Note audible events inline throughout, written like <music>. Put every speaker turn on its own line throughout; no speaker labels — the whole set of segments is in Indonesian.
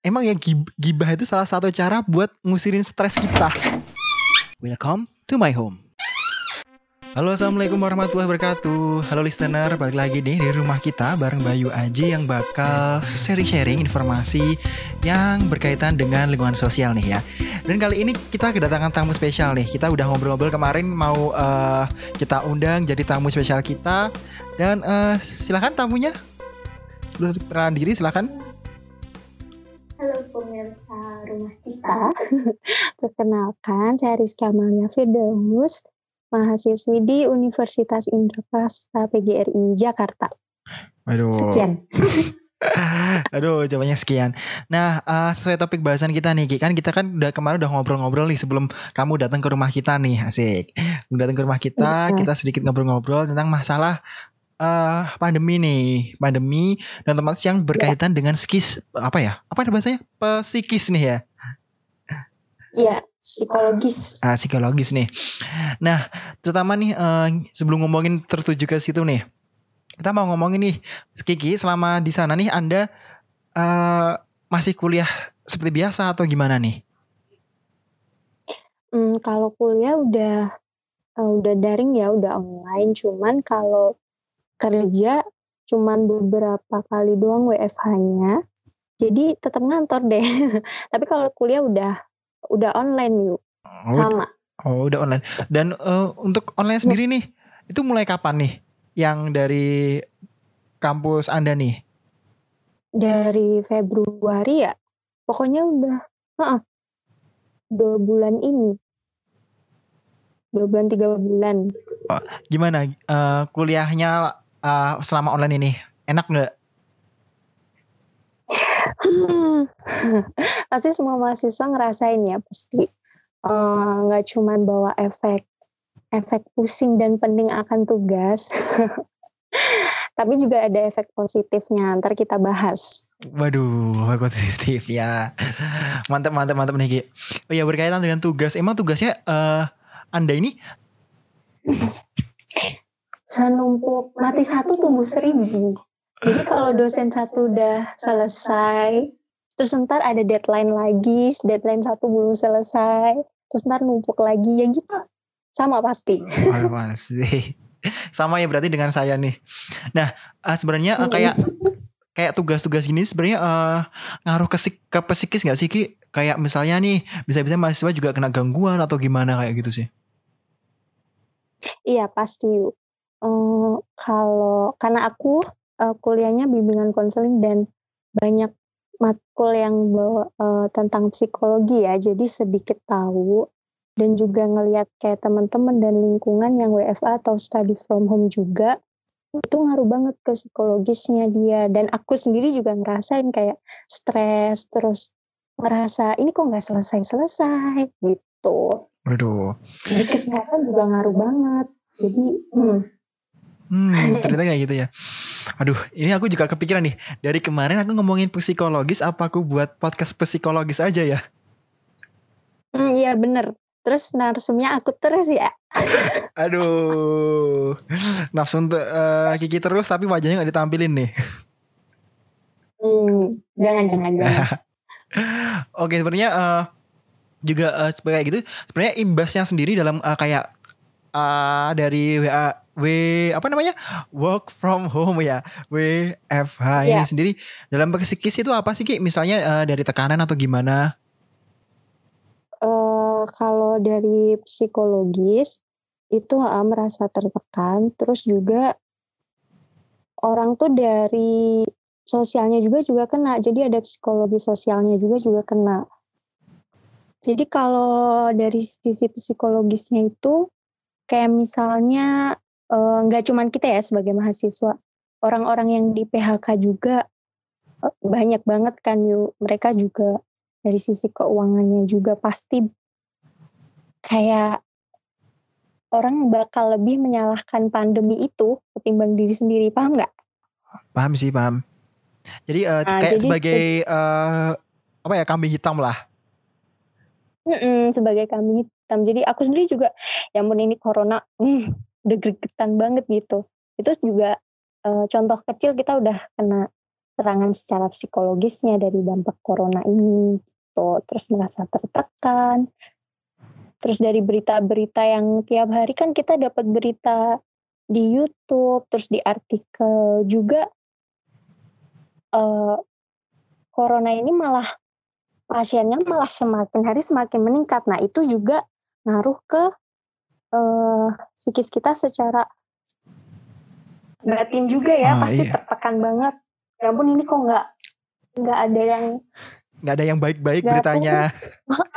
emang ya gib- gibah itu salah satu cara buat ngusirin stres kita. Welcome to my home. Halo assalamualaikum warahmatullahi wabarakatuh. Halo listener. Balik lagi nih di rumah kita bareng Bayu Aji yang bakal sharing-sharing informasi yang berkaitan dengan lingkungan sosial nih ya. Dan kali ini kita kedatangan tamu spesial nih. Kita udah ngobrol-ngobrol kemarin mau uh, kita undang jadi tamu spesial kita. Dan uh, silakan tamunya. Belum perkenalan diri silakan
Halo pemirsa rumah kita <laughs> Perkenalkan saya Rizky Amalia Firdaus mahasiswi di Universitas Indraprasta PGRI Jakarta.
Aduh.
Sekian. <laughs>
Aduh, jawabannya sekian. Nah, uh, sesuai topik bahasan kita nih, kan kita kan udah kemarin udah ngobrol-ngobrol nih sebelum kamu datang ke rumah kita nih, asik. Datang ke rumah kita, kita sedikit ngobrol-ngobrol tentang masalah uh, pandemi nih, pandemi dan tempat yang berkaitan ya. dengan skis apa ya? Apa bahasanya? Psikis nih ya.
Iya, psikologis.
Ah, psikologis nih. Nah, terutama nih uh, sebelum ngomongin tertuju ke situ nih. Kita mau ngomongin nih, Kiki selama di sana nih Anda uh, masih kuliah seperti biasa atau gimana nih?
Hmm, kalau kuliah udah uh, udah daring ya, udah online. Cuman kalau kerja cuman beberapa kali doang WFH-nya. Jadi tetap ngantor deh. <laughs> Tapi kalau kuliah udah udah online yuk. Oh, Sama.
Oh, udah online. Dan uh, untuk online sendiri nih, itu mulai kapan nih? Yang dari kampus Anda nih?
Dari Februari ya. Pokoknya udah uh, dua bulan ini. Dua bulan, tiga bulan.
Oh, gimana uh, kuliahnya uh, selama online ini? Enak nggak? <laughs>
pasti semua mahasiswa ngerasain ya pasti eh, nggak uh, cuma bawa efek efek pusing dan pening akan tugas <laughs> tapi juga ada efek positifnya ntar kita bahas
waduh positif ya mantap mantap mantap nih Ki oh ya berkaitan dengan tugas emang tugasnya uh, anda ini <laughs>
senumpuk mati satu tumbuh seribu jadi kalau dosen satu udah selesai, terus ntar ada deadline lagi, deadline satu belum selesai, terus ntar numpuk lagi ya gitu. Sama pasti.
Oh, pasti. Sama ya berarti dengan saya nih. Nah, uh, sebenarnya uh, kayak kayak tugas-tugas ini sebenarnya uh, ngaruh ke, ke psikis nggak sih Ki? Kayak misalnya nih bisa-bisa mahasiswa juga kena gangguan atau gimana kayak gitu sih?
Iya pasti. Uh, kalau karena aku uh, kuliahnya bimbingan konseling dan banyak matkul yang uh, tentang psikologi ya, jadi sedikit tahu dan juga ngelihat kayak teman-teman dan lingkungan yang WFA atau study from home juga itu ngaruh banget ke psikologisnya dia dan aku sendiri juga ngerasain kayak stres terus ngerasa ini kok nggak selesai-selesai gitu.
Aduh.
Jadi kesehatan juga ngaruh banget. Jadi hmm,
Hmm, <laughs> ternyata kayak gitu ya. Aduh, ini aku juga kepikiran nih. Dari kemarin aku ngomongin psikologis, apa aku buat podcast psikologis aja ya?
Hmm, iya bener. Terus narsumnya aku terus ya. <laughs>
Aduh, nafsu untuk uh, Kiki terus tapi wajahnya nggak ditampilin nih.
Hmm, jangan jangan jangan. <laughs>
Oke, sebenarnya uh, juga uh, kayak gitu. Sebenarnya imbasnya sendiri dalam uh, kayak uh, dari WA W apa namanya work from home ya WFH yeah. ini iya. sendiri dalam psikis itu apa sih Ki? Misalnya uh, dari tekanan atau gimana?
Uh, kalau dari psikologis itu uh, merasa tertekan, terus juga orang tuh dari sosialnya juga juga kena. Jadi ada psikologi sosialnya juga juga kena. Jadi kalau dari sisi psikologisnya itu kayak misalnya nggak uh, cuman kita ya sebagai mahasiswa orang-orang yang di PHK juga uh, banyak banget kan yuk mereka juga dari sisi keuangannya juga pasti kayak orang bakal lebih menyalahkan pandemi itu ketimbang diri sendiri paham nggak?
Paham sih paham. Jadi uh, nah, kayak jadi, sebagai uh, apa ya kambing hitam lah.
Mm-mm, sebagai kambing hitam. Jadi aku sendiri juga, ya ampun ini corona, mm, udah gregetan banget gitu itu juga uh, contoh kecil kita udah kena serangan secara psikologisnya dari dampak corona ini gitu. Terus merasa tertekan. Terus dari berita-berita yang tiap hari kan kita dapat berita di YouTube, terus di artikel juga uh, corona ini malah pasiennya malah semakin hari semakin meningkat. Nah itu juga ngaruh ke uh, psikis kita secara batin juga ya, oh, pasti iya. tertekan banget. Ya ampun ini kok nggak nggak ada yang
nggak ada yang baik-baik beritanya.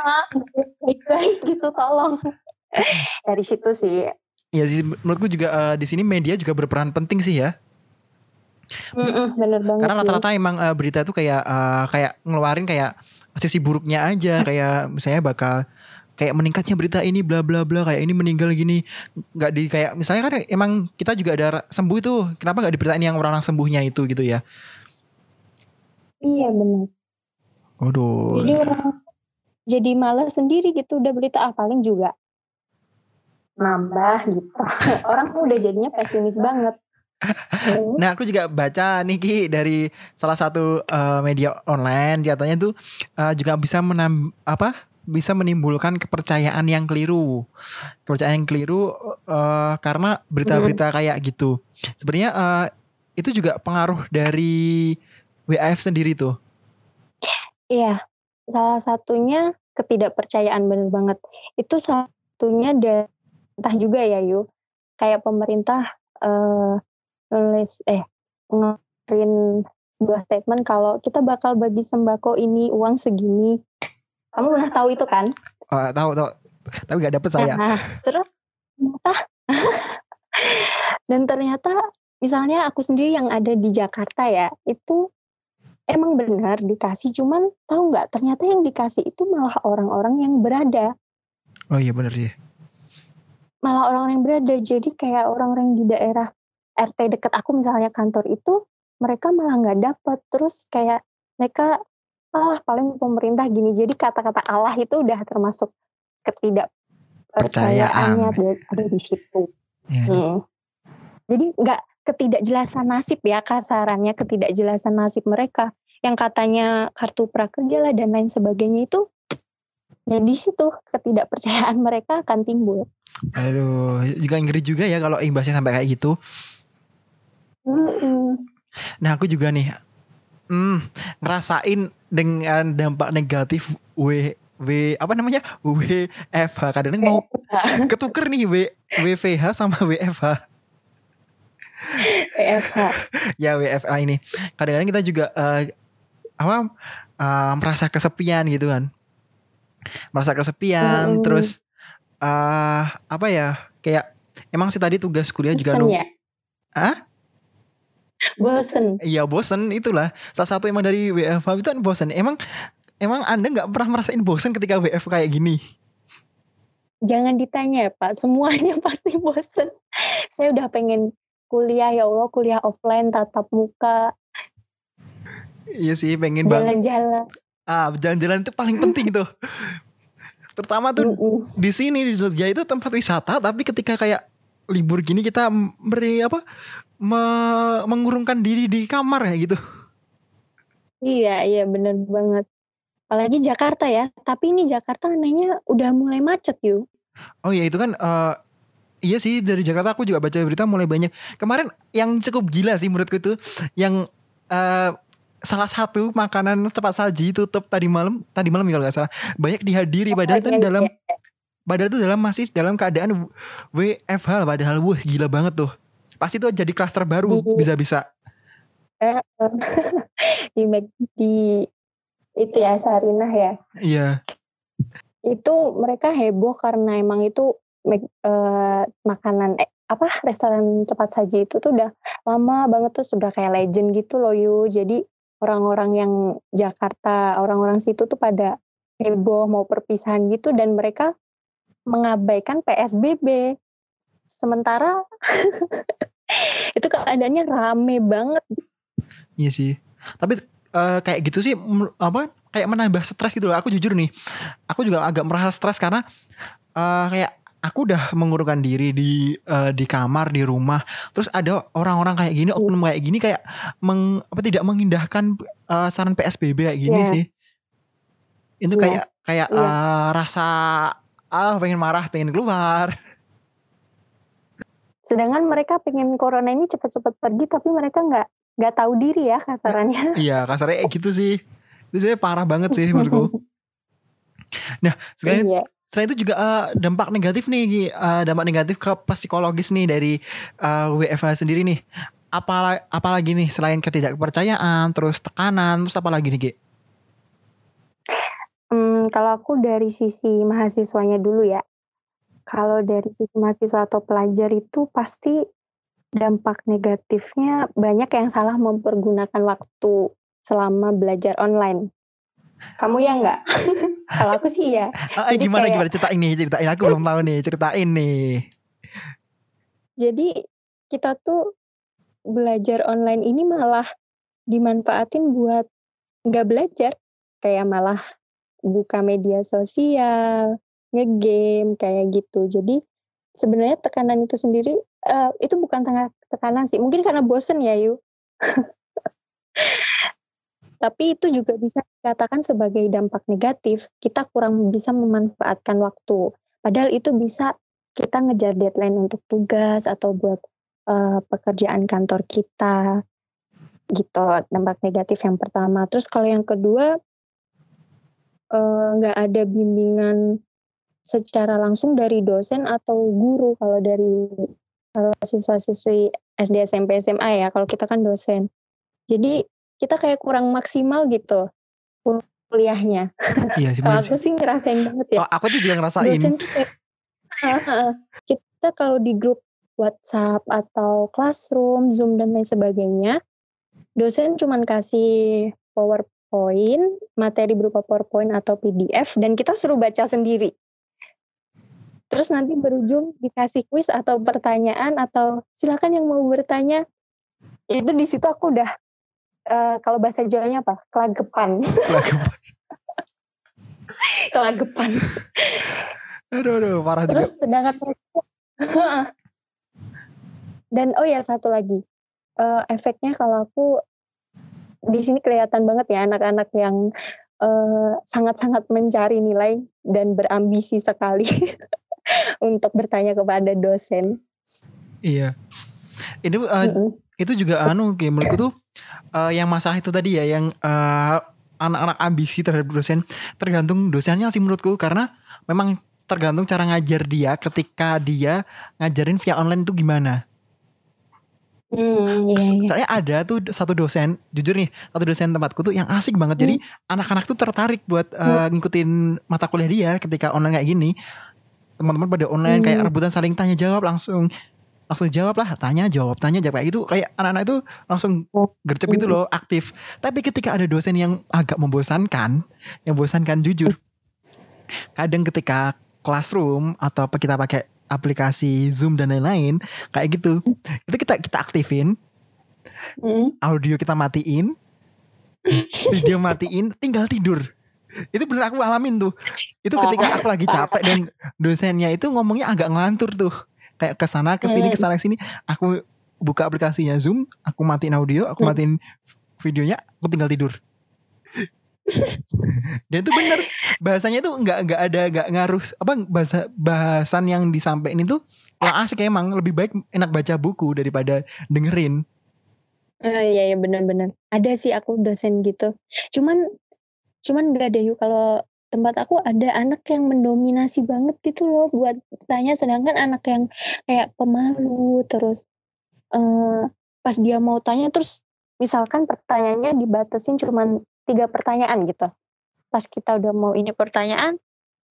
<laughs>
baik-baik gitu tolong. <laughs> Dari situ sih.
Sih menurutku juga uh, di sini media juga berperan penting sih ya.
Mm-mm, bener banget.
Karena rata-rata emang uh, berita itu kayak uh, kayak ngeluarin kayak sisi buruknya aja <laughs> kayak misalnya bakal kayak meningkatnya berita ini bla bla bla kayak ini meninggal gini. Nggak di kayak misalnya kan emang kita juga ada sembuh itu kenapa nggak diberitain yang orang-orang sembuhnya itu gitu ya?
Iya benar.
Waduh.
jadi orang jadi malas sendiri gitu udah berita ah paling juga nambah gitu. <laughs> Orang udah jadinya pesimis banget. <laughs>
Nah aku juga baca nih Ki dari salah satu uh, media online katanya tuh uh, juga bisa menam apa bisa menimbulkan kepercayaan yang keliru. Kepercayaan yang keliru uh, karena berita-berita kayak gitu. Sebenarnya uh, itu juga pengaruh dari WAF sendiri tuh.
Iya, salah satunya ketidakpercayaan bener banget. Itu satunya dari entah juga ya Yu. Kayak pemerintah uh, nulis eh ngeluarin sebuah statement kalau kita bakal bagi sembako ini uang segini kamu pernah tahu itu kan?
Oh, tahu tahu. Tapi gak dapet saya.
Nah, terus ternyata <laughs> dan ternyata misalnya aku sendiri yang ada di Jakarta ya itu emang benar dikasih cuman tahu nggak ternyata yang dikasih itu malah orang-orang yang berada.
Oh iya benar ya.
Malah orang-orang yang berada jadi kayak orang-orang di daerah RT deket aku misalnya kantor itu mereka malah nggak dapet terus kayak mereka Allah paling pemerintah gini jadi kata-kata Allah itu udah termasuk ketidakpercayaannya ada di situ ya. hmm. jadi nggak ketidakjelasan nasib ya kasarannya ketidakjelasan nasib mereka yang katanya kartu prakerja lah dan lain sebagainya itu ya di situ ketidakpercayaan <laughs> mereka akan timbul.
Aduh, juga ngeri juga ya kalau imbasnya sampai kayak gitu.
Mm -mm.
Nah aku juga nih hmm, ngerasain dengan dampak negatif W W apa namanya? WFH kadang mau ketuker nih W WVH sama WFH
WFH
ya WFH ini. Kadang-kadang kita juga uh, apa uh, merasa kesepian gitu kan. Merasa kesepian mm. terus uh, apa ya kayak emang sih tadi tugas kuliah juga
nu ya?
ah
bosen.
Iya bosen itulah. Salah satu emang dari WFH itu kan bosen. Emang emang anda nggak pernah merasain bosen ketika WF kayak gini?
Jangan ditanya ya pak. Semuanya <laughs> pasti bosen. Saya udah pengen kuliah ya Allah kuliah offline tatap muka.
Iya sih pengen
jalan-jalan.
Ah jalan-jalan itu paling penting tuh <laughs> terutama tuh mm -mm. di sini di Jogja itu tempat wisata tapi ketika kayak libur gini kita beri apa me mengurungkan diri di kamar ya gitu.
Iya, iya bener banget. Apalagi Jakarta ya. Tapi ini Jakarta anehnya udah mulai macet yuk.
Oh iya itu kan uh, iya sih dari Jakarta aku juga baca berita mulai banyak. Kemarin yang cukup gila sih menurutku itu yang uh, salah satu makanan cepat saji tutup tadi malam tadi malam ya kalau nggak salah banyak dihadiri padahal oh, itu iya, dalam iya. Padahal itu dalam masih dalam keadaan WFH padahal wah gila banget tuh pasti itu jadi klaster baru bisa-bisa.
Eh, <laughs> di di itu ya Sarinah ya.
Iya.
Itu mereka heboh karena emang itu uh, makanan eh, apa restoran cepat saji itu tuh udah lama banget tuh sudah kayak legend gitu loh yu. Jadi orang-orang yang Jakarta, orang-orang situ tuh pada heboh mau perpisahan gitu dan mereka mengabaikan PSBB. Sementara <laughs> itu keadaannya rame banget.
Iya sih. Tapi uh, kayak gitu sih apa kayak menambah stres gitu loh. Aku jujur nih, aku juga agak merasa stres karena uh, kayak aku udah mengurungkan diri di uh, di kamar di rumah terus ada orang-orang kayak gini oknum kayak gini kayak meng, apa tidak mengindahkan uh, saran PSBB kayak gini yeah. sih itu yeah. kayak kayak yeah. Iya. uh, rasa ah pengen marah pengen keluar
sedangkan mereka pengen corona ini cepat-cepat pergi tapi mereka nggak nggak tahu diri ya kasarannya <laughs>
iya kasarnya gitu sih itu saya parah banget sih menurutku nah sekarang iya. Selain itu juga uh, dampak negatif nih, uh, dampak negatif ke psikologis nih dari uh, eh, WFH sendiri nih. Apalagi, apalagi nih selain ketidakpercayaan, terus tekanan, terus apa lagi nih, Gi?
Hmm, kalau aku dari sisi mahasiswanya dulu ya. Kalau dari sisi mahasiswa atau pelajar itu pasti dampak negatifnya banyak yang salah mempergunakan waktu selama belajar online. Kamu ya enggak? <laughs> Kalau aku sih ya. <laughs>
Oh, gimana kayak, gimana ceritain nih, ceritain aku belum tahu nih, ceritain nih.
Jadi kita tuh belajar online ini malah dimanfaatin buat nggak belajar, kayak malah buka media sosial, ngegame kayak gitu. Jadi sebenarnya tekanan itu sendiri uh, itu bukan tekanan sih, mungkin karena bosen ya Yu. <laughs> Tapi itu juga bisa dikatakan sebagai dampak negatif. Kita kurang bisa memanfaatkan waktu. Padahal itu bisa kita ngejar deadline untuk tugas atau buat uh, pekerjaan kantor kita. Gitu, dampak negatif yang pertama. Terus kalau yang kedua, nggak uh, ada bimbingan secara langsung dari dosen atau guru kalau dari kalau siswa-siswi SD, SMP, SMA ya. Kalau kita kan dosen. Jadi kita kayak kurang maksimal gitu kuliahnya. Iya sih. <laughs> aku sih ngerasain banget ya.
Oh, aku tuh juga ngerasain. Dosen tuh kayak, <laughs>
kita kalau di grup WhatsApp atau Classroom, Zoom dan lain sebagainya, dosen cuman kasih PowerPoint, materi berupa PowerPoint atau PDF dan kita suruh baca sendiri. Terus nanti berujung dikasih kuis atau pertanyaan atau silakan yang mau bertanya. Itu di situ aku udah uh, kalau bahasa Jawanya apa? Kelagepan. Kelagepan. <laughs> Kelagepan.
aduh, aduh, parah
Terus juga. sedangkan <laughs> dan oh ya satu lagi uh, efeknya kalau aku di sini kelihatan banget ya anak-anak yang eh, sangat-sangat mencari nilai dan berambisi sekali <laughs> untuk bertanya kepada dosen.
Iya. Ini uh, mm -hmm. itu juga anu kayak menurutku tuh uh, yang masalah itu tadi ya yang uh, anak-anak ambisi terhadap dosen tergantung dosennya sih menurutku karena memang tergantung cara ngajar dia ketika dia ngajarin via online itu gimana. Hmm, iya, iya. Soalnya ada tuh satu dosen, jujur nih, satu dosen tempatku tuh yang asik banget. Hmm. Jadi anak-anak tuh tertarik buat uh, ngikutin mata kuliah dia ketika online kayak gini. Teman-teman pada online hmm. kayak rebutan saling tanya jawab langsung langsung jawab lah tanya jawab tanya jawab kayak gitu kayak anak-anak itu langsung gercep gitu loh aktif tapi ketika ada dosen yang agak membosankan yang membosankan jujur kadang ketika classroom atau apa kita pakai aplikasi zoom dan lain-lain kayak gitu. Itu kita kita aktifin. Mm. audio kita matiin. Video matiin tinggal tidur. Itu bener aku alamin tuh. Itu ketika aku lagi capek dan dosennya itu ngomongnya agak ngelantur tuh. Kayak ke sana ke sini ke sana ke sini. Aku buka aplikasinya Zoom aku matiin audio aku hmm. matiin videonya aku tinggal tidur dan itu bener. Bahasanya itu nggak nggak ada nggak ngaruh apa bahasa bahasan yang disampaikan itu kurang asik emang. Lebih baik enak baca buku daripada dengerin.
Uh, iya iya benar-benar ada sih aku dosen gitu. Cuman cuman nggak ada yuk kalau tempat aku ada anak yang mendominasi banget gitu loh buat tanya. Sedangkan anak yang kayak pemalu terus uh, pas dia mau tanya terus misalkan pertanyaannya dibatasin cuma tiga pertanyaan gitu. Pas kita udah mau ini pertanyaan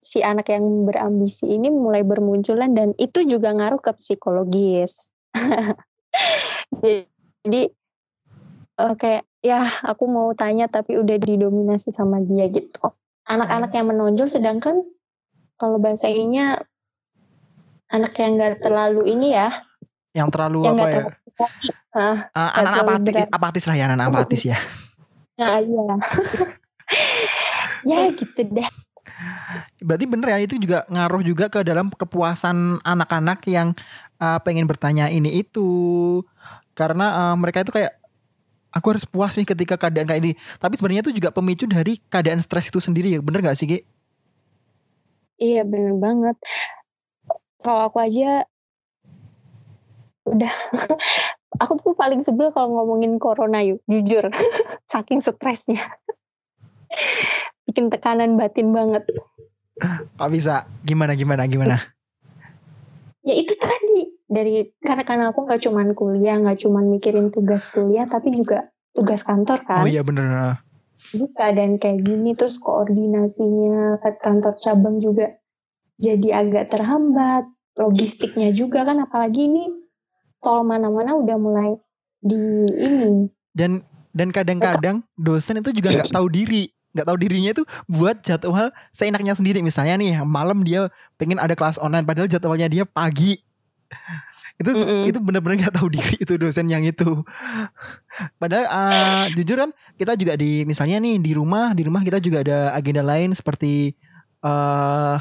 si anak yang berambisi ini mulai bermunculan dan itu juga ngaruh ke psikologis. <laughs> Jadi uh, kayak ya aku mau tanya tapi udah didominasi sama dia gitu. Anak-anak yang menonjol sedangkan kalau bahasa ininya anak yang gak terlalu ini ya.
Yang terlalu yang apa ya? terlalu, uh, anak apatis apatis lah ya anak apatis ya <laughs>
nah iya <laughs> ya gitu deh
Berarti bener ya itu juga ngaruh juga ke dalam kepuasan anak-anak yang uh, pengen bertanya ini itu. Karena uh, mereka itu kayak aku harus puas nih ketika keadaan kayak ini. Tapi sebenarnya itu juga pemicu dari keadaan stres itu sendiri ya. Bener gak sih, Ki?
Iya, bener banget. Kalau aku aja udah <laughs> aku tuh paling sebel kalau ngomongin corona yuk, jujur. <laughs> Saking stresnya. Bikin tekanan batin banget.
Kok bisa? Gimana gimana gimana?
Ya itu tadi dari karena karena aku nggak cuman kuliah, nggak cuman mikirin tugas kuliah, tapi juga tugas kantor kan.
Oh iya bener.
Jadi keadaan kayak gini terus koordinasinya ke kantor cabang juga jadi agak terhambat. Logistiknya juga kan apalagi ini tol mana-mana udah mulai di ini.
Dan dan kadang-kadang dosen itu juga nggak tahu diri. Nggak tahu dirinya itu buat jadwal seenaknya sendiri. Misalnya nih malam dia pengen ada kelas online padahal jadwalnya dia pagi. Itu mm -mm. itu benar-benar nggak tahu diri itu dosen yang itu. Padahal uh, jujur kan kita juga di misalnya nih di rumah di rumah kita juga ada agenda lain seperti uh,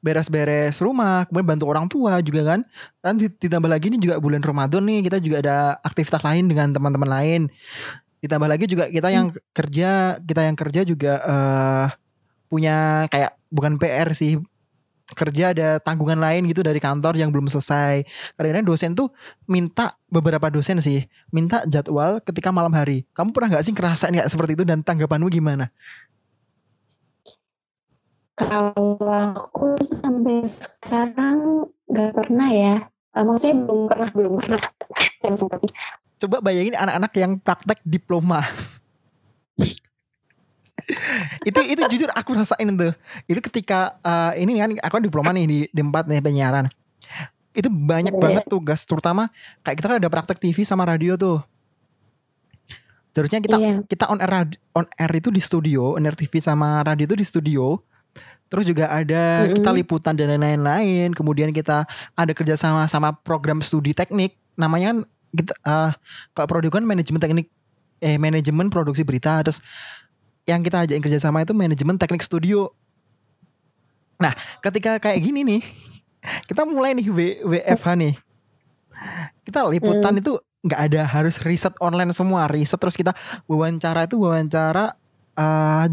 beres-beres rumah, kemudian bantu orang tua juga kan. Dan ditambah lagi ini juga bulan Ramadan nih, kita juga ada aktivitas lain dengan teman-teman lain ditambah lagi juga kita yang hmm. kerja kita yang kerja juga uh, punya kayak bukan PR sih kerja ada tanggungan lain gitu dari kantor yang belum selesai. Kadang-kadang dosen tuh minta beberapa dosen sih minta jadwal ketika malam hari. Kamu pernah nggak sih ngerasain nggak seperti itu dan tanggapanmu gimana?
Kalau aku sampai sekarang nggak pernah ya. Uh, maksudnya belum pernah belum pernah <laughs>
coba bayangin anak-anak yang praktek diploma <laughs> itu itu jujur aku rasain tuh itu ketika uh, ini kan aku kan diploma nih di, di empat nih penyiaran itu banyak yeah. banget tugas terutama kayak kita kan ada praktek TV sama radio tuh Seharusnya kita yeah. kita on air on air itu di studio, on air TV sama radio itu di studio. Terus juga ada mm -hmm. kita liputan dan lain-lain. Kemudian kita ada kerjasama sama program studi teknik. Namanya kan kita uh, kalau produk kan manajemen teknik eh manajemen produksi berita terus yang kita ajakin kerjasama itu manajemen teknik studio. Nah, ketika kayak gini nih, kita mulai nih w, WFH nih. Kita liputan hmm. itu nggak ada harus riset online semua, riset terus kita wawancara itu wawancara uh,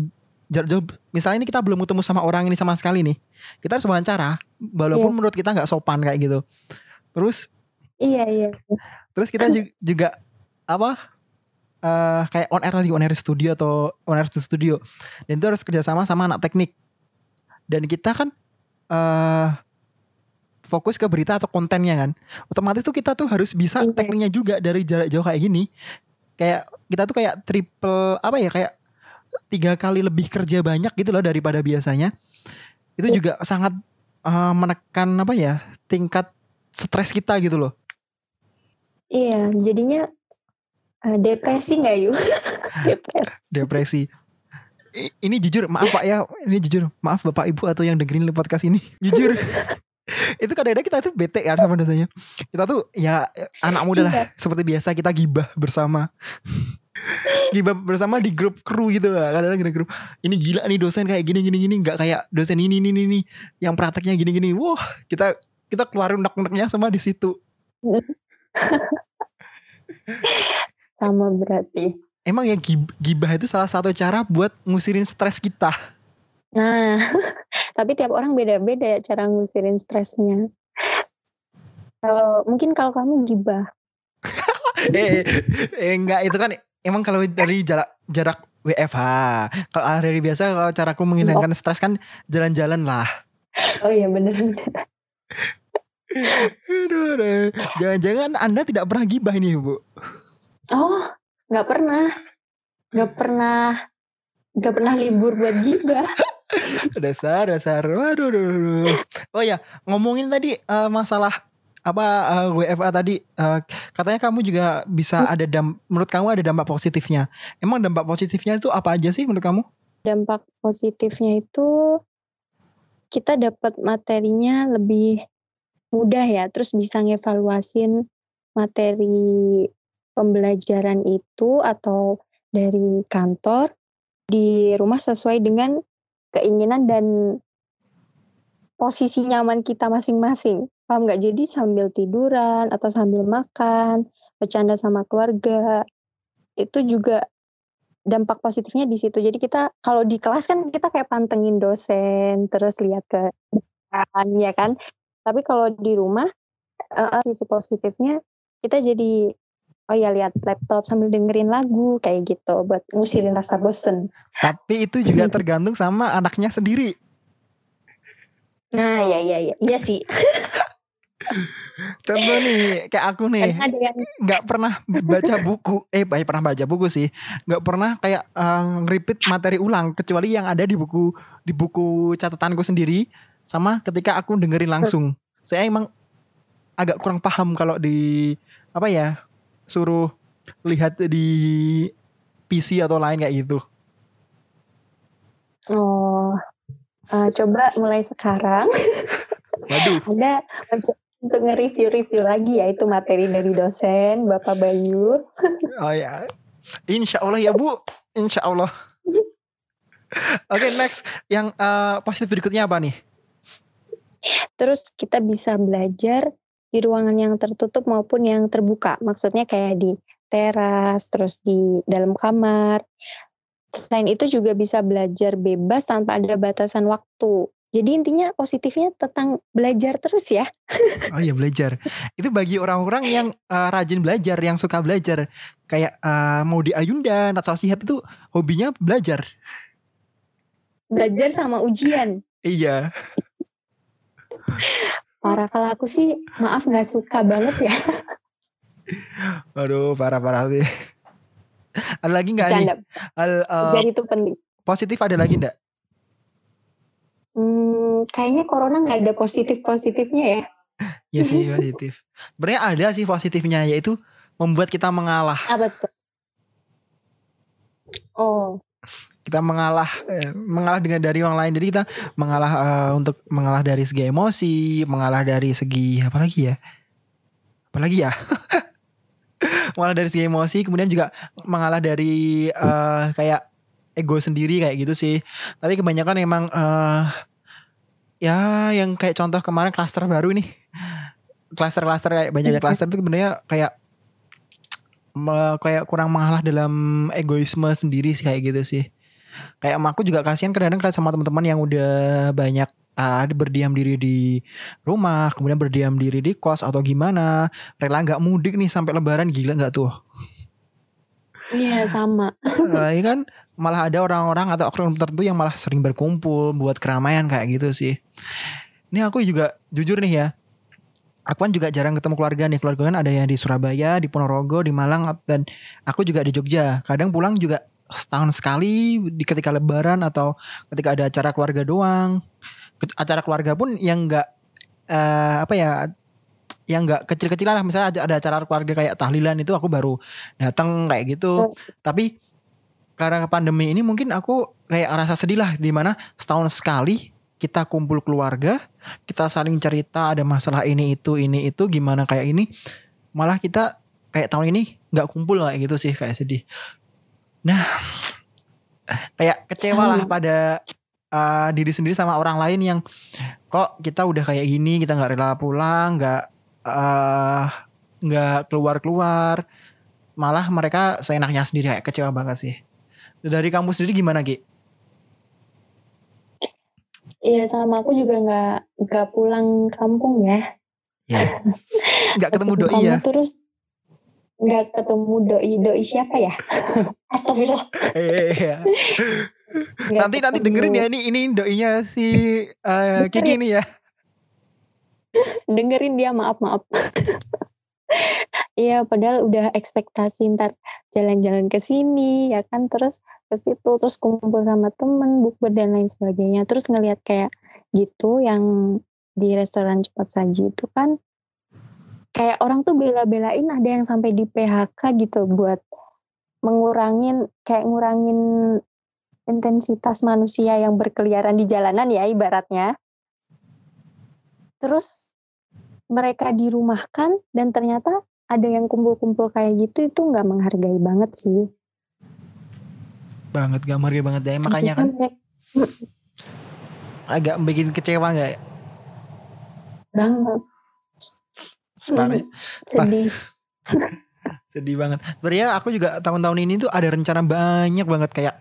jauh misalnya ini kita belum ketemu sama orang ini sama sekali nih. Kita harus wawancara walaupun yeah. menurut kita nggak sopan kayak gitu. Terus
Iya, iya.
Terus kita juga, <laughs> juga apa? Uh, kayak on air tadi on air studio atau on air studio dan itu harus kerjasama sama anak teknik dan kita kan uh, fokus ke berita atau kontennya kan otomatis tuh kita tuh harus bisa iya. tekniknya juga dari jarak jauh kayak gini kayak kita tuh kayak triple apa ya kayak tiga kali lebih kerja banyak gitu loh daripada biasanya itu iya. juga sangat uh, menekan apa ya tingkat stres kita gitu loh
Iya, jadinya uh, depresi nggak yuk? <laughs> depresi.
Depresi. Ini jujur, maaf Pak ya, ini jujur, maaf Bapak Ibu atau yang dengerin podcast ini, <laughs> jujur. itu kadang-kadang kita tuh bete ya sama dosanya. Kita tuh ya anak muda lah, iya. seperti biasa kita gibah bersama. Gibah bersama di grup kru gitu. Kadang-kadang di grup, ini gila nih dosen kayak gini gini gini, nggak kayak dosen ini ini ini yang prakteknya gini gini. Wah, kita kita keluarin unek-uneknya sama di situ. <laughs>
Sama berarti.
Emang ya gibah itu salah satu cara buat ngusirin stres kita.
Nah, <laughs> tapi tiap orang beda-beda ya cara ngusirin stresnya. Kalau mungkin kalau kamu gibah. <laughs>
eh, eh, enggak itu kan emang kalau dari jarak jarak WFH. Kalau hari biasa kalau caraku menghilangkan oh. stres kan jalan-jalan lah.
Oh iya benar.
Jangan-jangan Anda tidak pernah gibah ini, Bu?
Oh, nggak pernah. Nggak pernah. Nggak pernah libur buat gibah. <laughs>
dasar, dasar. Waduh, waduh, waduh. Oh ya, ngomongin tadi uh, masalah apa uh, eh, WFA tadi uh, katanya kamu juga bisa hmm. ada dam menurut kamu ada dampak positifnya. Emang dampak positifnya itu apa aja sih menurut kamu?
Dampak positifnya itu kita dapat materinya lebih mudah ya, terus bisa ngevaluasin materi pembelajaran itu atau dari kantor di rumah sesuai dengan keinginan dan posisi nyaman kita masing-masing. Paham nggak? Jadi sambil tiduran atau sambil makan, bercanda sama keluarga, itu juga dampak positifnya di situ. Jadi kita kalau di kelas kan kita kayak pantengin dosen, terus lihat ke depan, ya kan. Tapi kalau di rumah uh, sisi positifnya kita jadi oh ya lihat laptop sambil dengerin lagu kayak gitu buat ngusirin rasa bosen.
Tapi itu juga tergantung sama anaknya sendiri.
Nah, ya ya ya. Iya sih. <laughs>
Contoh nih, kayak aku nih, nggak pernah baca buku, eh baik pernah baca buku sih, nggak pernah kayak uh, repeat materi ulang kecuali yang ada di buku di buku catatanku sendiri, sama ketika aku dengerin langsung. Saya emang agak kurang paham kalau di apa ya suruh lihat di PC atau lain kayak gitu.
Oh, uh, coba mulai sekarang.
Waduh.
Anda untuk nge-review-review lagi ya itu materi dari dosen Bapak Bayu.
oh ya, Insya Allah ya Bu, Insya Allah. Oke okay, next, yang uh, positif berikutnya apa nih?
Terus kita bisa belajar di ruangan yang tertutup maupun yang terbuka. Maksudnya kayak di teras, terus di dalam kamar. Selain itu juga bisa belajar bebas tanpa ada batasan waktu. Jadi intinya positifnya tentang belajar terus ya.
Oh iya belajar. Itu bagi orang-orang yang uh, rajin belajar, yang suka belajar. Kayak uh, mau di Ayunda, Natsal Sihab itu hobinya belajar.
Belajar sama ujian.
Iya.
Parah kalau aku sih maaf nggak suka banget ya.
Waduh parah-parah sih. Ada lagi nggak nih?
Al, uh, Jadi itu penting.
Positif ada lagi nggak?
Hmm, kayaknya corona nggak ada positif-positifnya ya.
Iya sih positif. Sebenarnya ada sih positifnya yaitu membuat kita mengalah.
Apa tuh? Oh.
Kita mengalah, eh, mengalah dengan dari orang lain. Jadi kita mengalah uh, untuk mengalah dari segi emosi, mengalah dari segi apa lagi ya? Apa lagi ya? <laughs> mengalah dari segi emosi, kemudian juga mengalah dari uh, kayak ego sendiri kayak gitu sih. Tapi kebanyakan emang uh, ya yang kayak contoh kemarin klaster baru ini. Klaster-klaster kayak banyaknya klaster itu sebenarnya kayak me, kayak kurang mengalah dalam egoisme sendiri sih kayak gitu sih. Kayak aku juga kasihan kadang-kadang sama teman-teman yang udah banyak uh, berdiam diri di rumah, kemudian berdiam diri di kos atau gimana, rela nggak mudik nih sampai lebaran gila nggak tuh?
Iya sama.
Ini kan malah ada orang-orang atau oknum tertentu yang malah sering berkumpul buat keramaian kayak gitu sih. Ini aku juga jujur nih ya. Aku kan juga jarang ketemu keluarga nih. Keluarga kan ada yang di Surabaya, di Ponorogo, di Malang dan aku juga di Jogja. Kadang pulang juga setahun sekali di ketika lebaran atau ketika ada acara keluarga doang. Acara keluarga pun yang enggak uh, apa ya yang enggak kecil-kecilan lah misalnya ada, ada acara keluarga kayak tahlilan itu aku baru datang kayak gitu. Oh. Tapi karena pandemi ini mungkin aku kayak rasa sedih lah di mana setahun sekali kita kumpul keluarga, kita saling cerita ada masalah ini itu ini itu gimana kayak ini, malah kita kayak tahun ini nggak kumpul kayak gitu sih kayak sedih. Nah, kayak kecewa lah pada uh, diri sendiri sama orang lain yang kok kita udah kayak gini kita nggak rela pulang, nggak nggak keluar keluar, malah mereka seenaknya sendiri kayak kecewa banget sih. Dari kamu sendiri gimana Ki?
Iya sama aku juga nggak nggak pulang kampung ya.
Iya. Nggak ketemu doi ya.
Terus nggak ketemu doi doi siapa ya? <laughs> Astagfirullah.
Iya. nanti ketemu. nanti dengerin ya ini ini doinya si uh, Kiki ini ya.
Dengerin dia maaf maaf. <laughs> Iya, padahal udah ekspektasi ntar jalan-jalan ke sini, ya kan, terus ke situ, terus kumpul sama temen, bukber dan lain sebagainya. Terus ngelihat kayak gitu yang di restoran cepat saji itu kan kayak orang tuh bela-belain ada yang sampai di PHK gitu buat mengurangin kayak ngurangin intensitas manusia yang berkeliaran di jalanan ya ibaratnya. Terus mereka dirumahkan dan ternyata ada yang kumpul-kumpul kayak gitu itu nggak menghargai banget sih
banget gak menghargai banget ya makanya kan <laughs> agak bikin kecewa nggak?
Banget.
Separah.
Hmm, sedih. <laughs>
Sedih banget. Sebenarnya aku juga tahun-tahun ini tuh ada rencana banyak banget. Kayak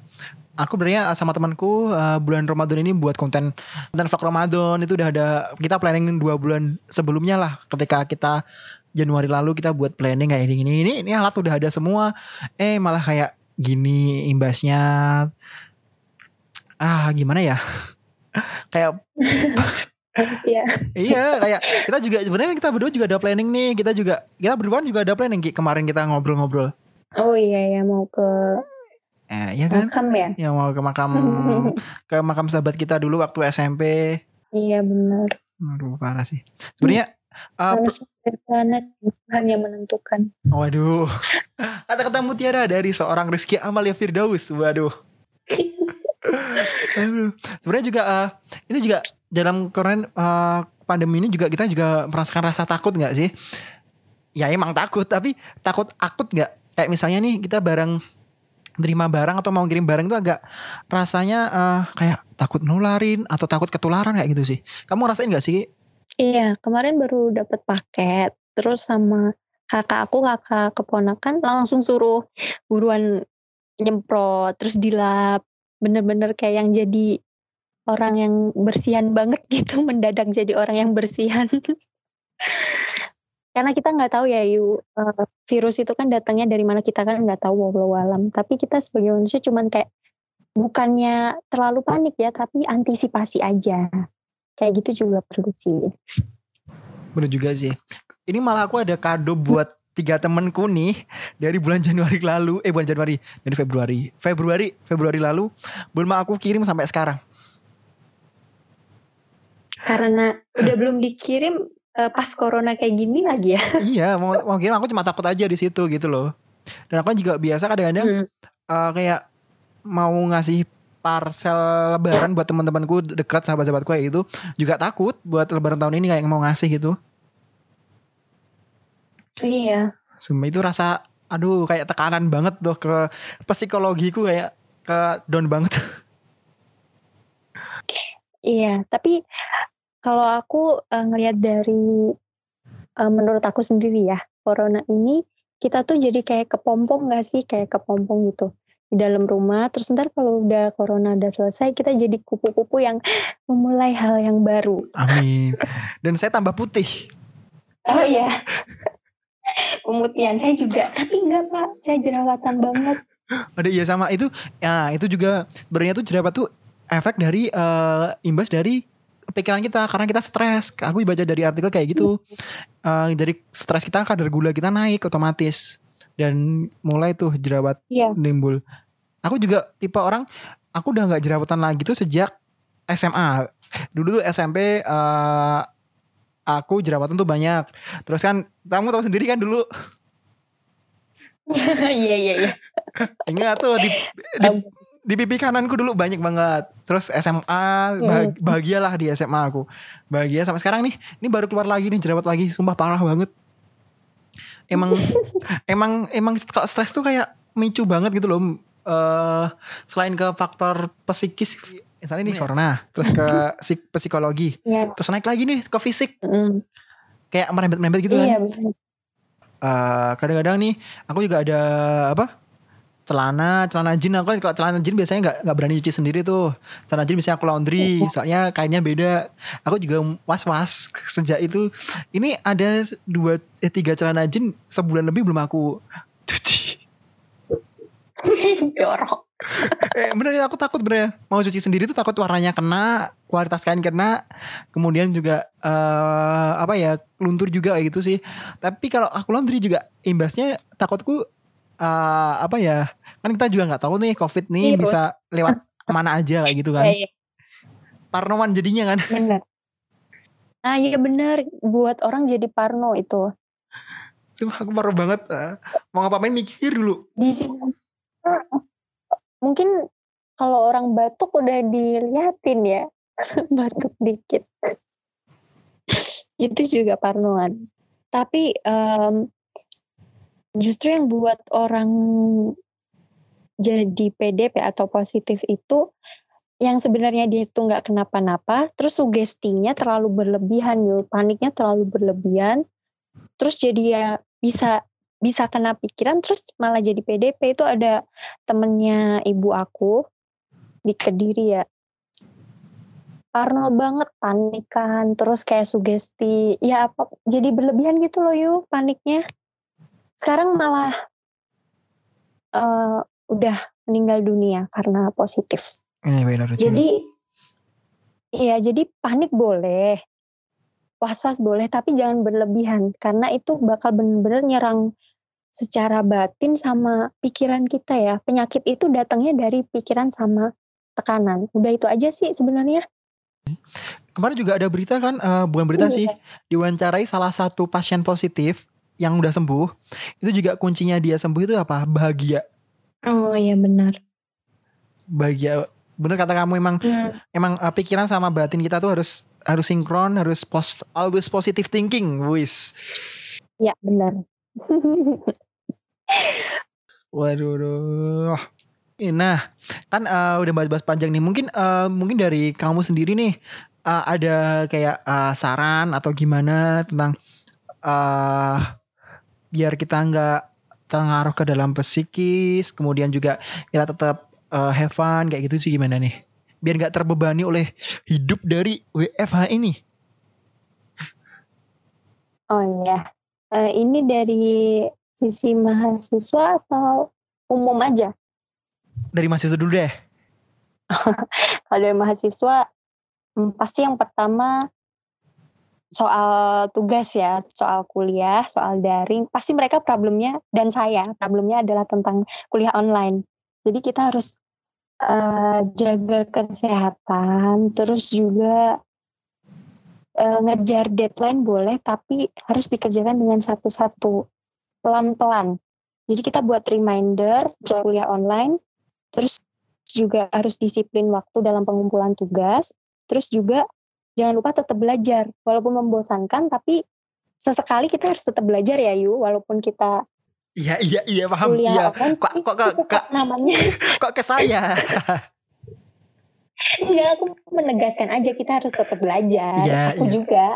aku sebenarnya sama temanku uh, bulan Ramadan ini buat konten konten vlog Ramadan. Itu udah ada kita planning dua bulan sebelumnya lah. Ketika kita Januari lalu kita buat planning kayak gini ini ini alat udah ada semua. Eh malah kayak gini imbasnya. Ah gimana ya? <laughs> Kayak <laughs>
Manusia.
iya <laughs> kayak kita juga sebenarnya kita berdua juga ada planning nih. Kita juga kita berdua juga ada planning kemarin kita ngobrol-ngobrol.
Oh iya ya mau ke
eh iya kan?
makam ya?
yang mau ke makam <laughs> ke makam sahabat kita dulu waktu SMP
Iya benar.
aduh parah sih. Sebenarnya uh,
planet Tuhan yang menentukan.
waduh. <laughs> Kata-kata mutiara dari seorang Rizky Amalia Firdaus. Waduh Sebenarnya juga uh, itu juga dalam keren uh, pandemi ini juga kita juga merasakan rasa takut nggak sih? Ya emang takut tapi takut akut nggak? Kayak misalnya nih kita barang terima barang atau mau kirim barang itu agak rasanya uh, kayak takut nularin atau takut ketularan kayak gitu sih. Kamu rasain nggak sih?
Iya kemarin baru dapat paket. Terus sama kakak aku kakak keponakan langsung suruh buruan nyemprot terus dilap bener-bener kayak yang jadi orang yang bersihan banget <laughs> gitu mendadak jadi orang yang bersihan. <laughs> Karena kita nggak tahu ya yu eh, virus itu kan datangnya dari mana kita kan nggak tahu walau alam. Tapi kita sebagai manusia cuman kayak bukannya terlalu panik ya tapi antisipasi aja. Kayak gitu juga perlu sih.
Bener juga sih. Ini malah aku ada kado buat tiga temenku nih dari bulan <laughs> Januari lalu eh bulan Januari jadi Februari. Februari Februari lalu belum aku kirim sampai sekarang.
Karena udah belum dikirim eh, pas corona kayak gini lagi ya. <laughs>
Iya mau mau kirim aku cuma takut aja di situ gitu loh. Dan aku juga biasa kadang-kadang
Hmm.
eh, kayak mau ngasih parcel lebaran buat teman-temanku dekat sahabat-sahabatku kayak gitu juga takut buat lebaran tahun ini kayak mau ngasih gitu
iya
Sumpah itu rasa aduh kayak tekanan banget tuh ke psikologiku kayak ke down banget
Iya, tapi kalau aku eh, ngelihat dari eh, menurut aku sendiri ya, corona ini kita tuh jadi kayak kepompong gak sih? Kayak kepompong gitu di dalam rumah. Terus ntar kalau udah corona udah selesai, kita jadi kupu-kupu yang <gasps> memulai hal yang baru.
amin dan saya tambah putih
Oh iya. <laughs> Pemutihan saya juga, tapi enggak pak, saya jerawatan banget.
ada iya sama. Itu ya itu juga sebenarnya tuh jerawat tuh efek dari eh, imbas dari pikiran kita. Karena kita stres. Aku baca dari artikel kayak gitu. Eh, dari stres kita kadar gula kita naik otomatis. Dan mulai tuh jerawat
Iya.
timbul. Aku juga tipe orang aku udah nggak jerawatan lagi tuh sejak SMA dulu tuh SMP eh, aku jerawatan tuh banyak terus kan kamu tahu sendiri kan dulu <laughs>
Iya iya iya.
ingat tuh di, di di pipi kananku dulu banyak banget. Terus SMA bah- bahagialah di SMA aku. Bahagia sampai sekarang nih. Ini baru keluar lagi nih jerawat lagi. Sumpah parah banget. Emang <laughs> emang emang kalau stres tuh kayak micu banget gitu loh. eh selain ke faktor psikis misalnya nih corona, terus ke <laughs> psik- psikologi,
Iya.
terus naik lagi nih ke fisik
Mm.
kayak merembet-merembet gitu kan.
Iya benar.
Eh, kadang-kadang nih aku juga ada apa celana celana jin aku kan kalau celana jin biasanya nggak nggak berani cuci sendiri tuh celana jin biasanya aku laundry soalnya kainnya beda aku juga was was <laughs> sejak itu ini ada dua eh, tiga celana jin sebulan lebih belum aku cuci <laughs>
Jorok. <laughs>
eh, bener ya aku takut bener ya. mau cuci sendiri tuh takut warnanya kena kualitas kain kena kemudian juga eh apa ya luntur juga kayak gitu sih tapi kalau aku laundry juga imbasnya takutku eh apa ya kan kita juga nggak tahu nih covid nih
Virus.
bisa lewat <laughs> mana aja kayak gitu kan
Iya, iya.
parnoan jadinya kan
Bener. Ah iya bener. Buat orang jadi parno itu.
Sumpah aku parno banget Eh, mau ngapain mikir dulu
Di sini. Mungkin kalau orang batuk udah diliatin ya. <laughs> batuk dikit. itu juga parnoan. Tapi em, justru yang buat orang jadi PDP atau positif itu yang sebenarnya dia itu nggak kenapa-napa, terus sugestinya terlalu berlebihan yuk, paniknya terlalu berlebihan, terus jadi ya bisa bisa kena pikiran, terus malah jadi PDP itu ada temennya ibu aku di kediri ya, parno banget panikan, terus kayak sugesti, ya apa jadi berlebihan gitu loh yuk paniknya. Sekarang malah uh, udah meninggal dunia karena positif.
Benar.
Jadi iya jadi panik boleh, was-was boleh tapi jangan berlebihan karena itu bakal benar-benar nyerang secara batin sama pikiran kita ya. Penyakit itu datangnya dari pikiran sama tekanan. Udah itu aja sih sebenarnya.
Kemarin juga ada berita kan, uh, bukan berita iya. sih, diwawancarai salah satu pasien positif yang udah sembuh. Itu juga kuncinya dia sembuh itu apa? Bahagia.
Oh iya benar.
Bahagia bener kata kamu emang hmm. emang uh, pikiran sama batin kita tuh harus harus sinkron harus pos always positive thinking wis
ya benar
waduh nah kan uh, udah bahas-bahas panjang nih mungkin uh, mungkin dari kamu sendiri nih uh, ada kayak uh, saran atau gimana tentang uh, biar kita nggak terpengaruh ke dalam psikis kemudian juga kita tetap uh, have fun kayak gitu sih gimana nih? Biar nggak terbebani oleh hidup dari WFH ini.
Oh iya, uh, ini dari sisi mahasiswa atau umum aja?
Dari mahasiswa dulu deh. <laughs>
Kalau dari mahasiswa, hmm, pasti yang pertama soal tugas ya, soal kuliah, soal daring, pasti mereka problemnya dan saya problemnya adalah tentang kuliah online. Jadi kita harus uh, jaga kesehatan, terus juga uh, ngejar deadline boleh, tapi harus dikerjakan dengan satu-satu, pelan-pelan. Jadi kita buat reminder kuliah online, terus juga harus disiplin waktu dalam pengumpulan tugas, terus juga jangan lupa tetap belajar, walaupun membosankan, tapi sesekali kita harus tetap belajar ya Yu, walaupun kita
Iya iya iya paham. Iya. Kok kok kok kok namanya. <laughs> Kok ke saya? <laughs>
Iya aku menegaskan aja kita harus tetap belajar. Ya, aku ya. juga.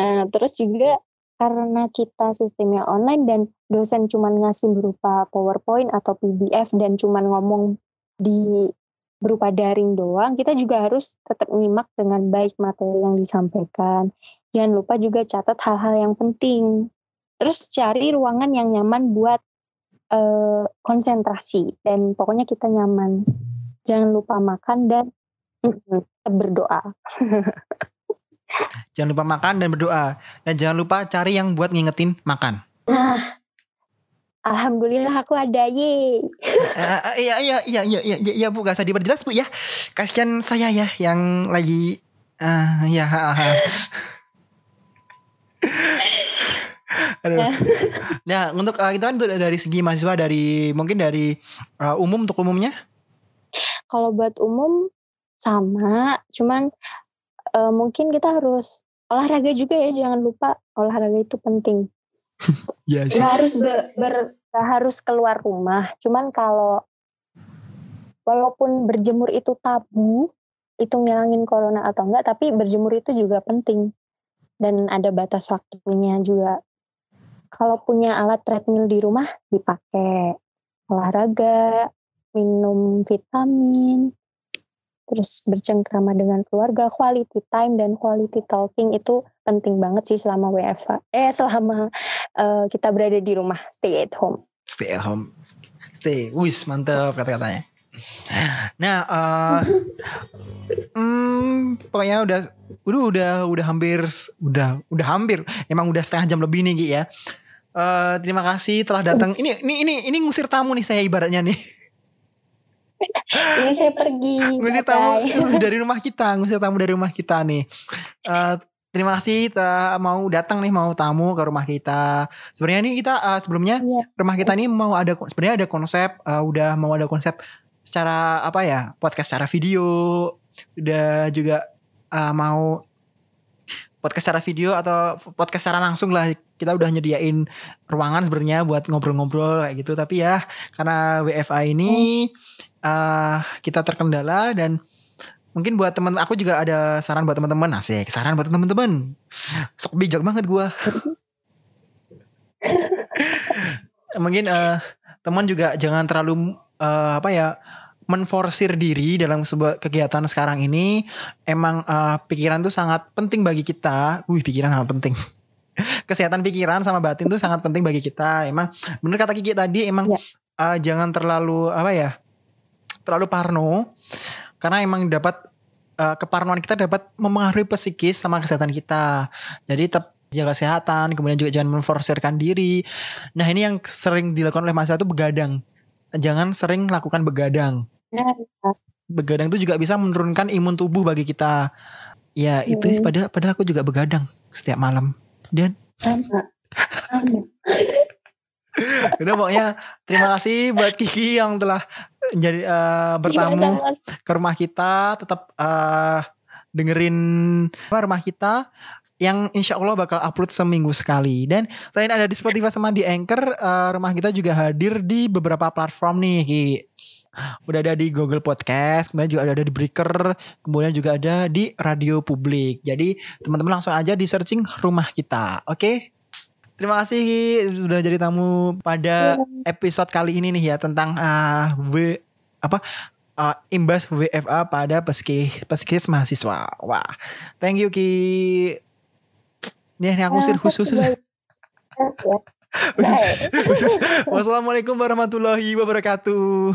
Nah, terus juga karena kita sistemnya online dan dosen cuma ngasih berupa PowerPoint atau PDF dan cuma ngomong di berupa daring doang, kita juga harus tetap nyimak dengan baik materi yang disampaikan. Jangan lupa juga catat hal-hal yang penting terus cari ruangan yang nyaman buat uh, konsentrasi dan pokoknya kita nyaman jangan lupa makan dan berdoa <laughs>
jangan lupa makan dan berdoa dan jangan lupa cari yang buat ngingetin makan nah,
Alhamdulillah aku ada ye.
uh, iya iya iya iya iya iya bu gak usah diperjelas bu ya. Kasihan saya ya yang lagi uh, ya. <laughs> Aduh. <laughs> nah, untuk uh, kita kan dari segi mahasiswa dari mungkin dari uh, umum untuk umumnya?
Kalau buat umum sama, cuman uh, mungkin kita harus olahraga juga ya, jangan lupa olahraga itu penting. <laughs>
ya sih.
harus ber, ber gak harus keluar rumah, cuman kalau walaupun berjemur itu tabu, itu ngilangin corona atau enggak, tapi berjemur itu juga penting. Dan ada batas waktunya juga. Kalau punya alat treadmill di rumah dipakai. Olahraga, minum vitamin, terus bercengkrama dengan keluarga, quality time dan quality talking itu penting banget sih selama WFH. Eh selama uh, kita berada di rumah, stay at home.
Stay at home. Stay, wis mantap kata-katanya. Nah, uh, <laughs> hmm, pokoknya udah, udah, udah, udah hampir, udah, udah hampir, emang udah setengah jam lebih nih Gi ya. Uh, terima kasih telah datang. Ini ini ini ini ngusir tamu nih saya ibaratnya nih.
Ini saya pergi.
ngusir tamu <laughs> dari rumah kita, ngusir tamu dari rumah kita nih. Uh, terima kasih ta, mau datang nih mau tamu ke rumah kita. Sebenarnya nih kita uh, sebelumnya yeah. rumah kita nih mau ada sebenarnya ada konsep uh, udah mau ada konsep secara apa ya podcast secara video udah juga uh, mau podcast secara video atau podcast secara langsung lah kita udah nyediain ruangan sebenarnya buat ngobrol-ngobrol kayak gitu tapi ya karena WFA ini uh, kita terkendala dan mungkin buat teman aku juga ada saran buat teman-teman asik saran buat teman-teman sok bijak banget gua <laughs> mungkin uh, teman juga jangan terlalu uh, apa ya menforsir diri dalam sebuah kegiatan sekarang ini emang uh, pikiran tuh sangat penting bagi kita. Wih, pikiran sangat penting. <laughs> Kesehatan pikiran sama batin tuh sangat penting bagi kita. Emang bener kata Kiki tadi emang ya. uh, jangan terlalu apa ya? Terlalu parno karena emang dapat uh, keparnoan kita dapat mempengaruhi psikis sama kesehatan kita. Jadi tetap jaga kesehatan, kemudian juga jangan menforsirkan diri. Nah, ini yang sering dilakukan oleh masyarakat itu begadang. Jangan sering lakukan begadang. Ya, ya. Begadang itu juga bisa menurunkan imun tubuh bagi kita. Ya, itu hmm. padahal padahal aku juga begadang setiap malam. Dan sama. Sama. Udah pokoknya terima kasih buat Kiki yang telah jadi uh, bertamu ya, ke rumah kita, tetap uh, dengerin rumah kita yang insya Allah bakal upload seminggu sekali. Dan selain ada di Spotify sama di Anchor, uh, rumah kita juga hadir di beberapa platform nih, Ki. Udah ada di Google Podcast, kemudian juga ada di Breaker, kemudian juga ada di Radio Publik. Jadi teman-teman langsung aja di searching rumah kita, oke? Okay? Terima kasih sudah jadi tamu pada iya. episode kali ini nih ya tentang uh, w apa uh, imbas WFA pada peskis peskis mahasiswa. Wah, thank you Ki. Nih, nih aku sih <laughs> khusus. Wassalamualaikum warahmatullahi wabarakatuh.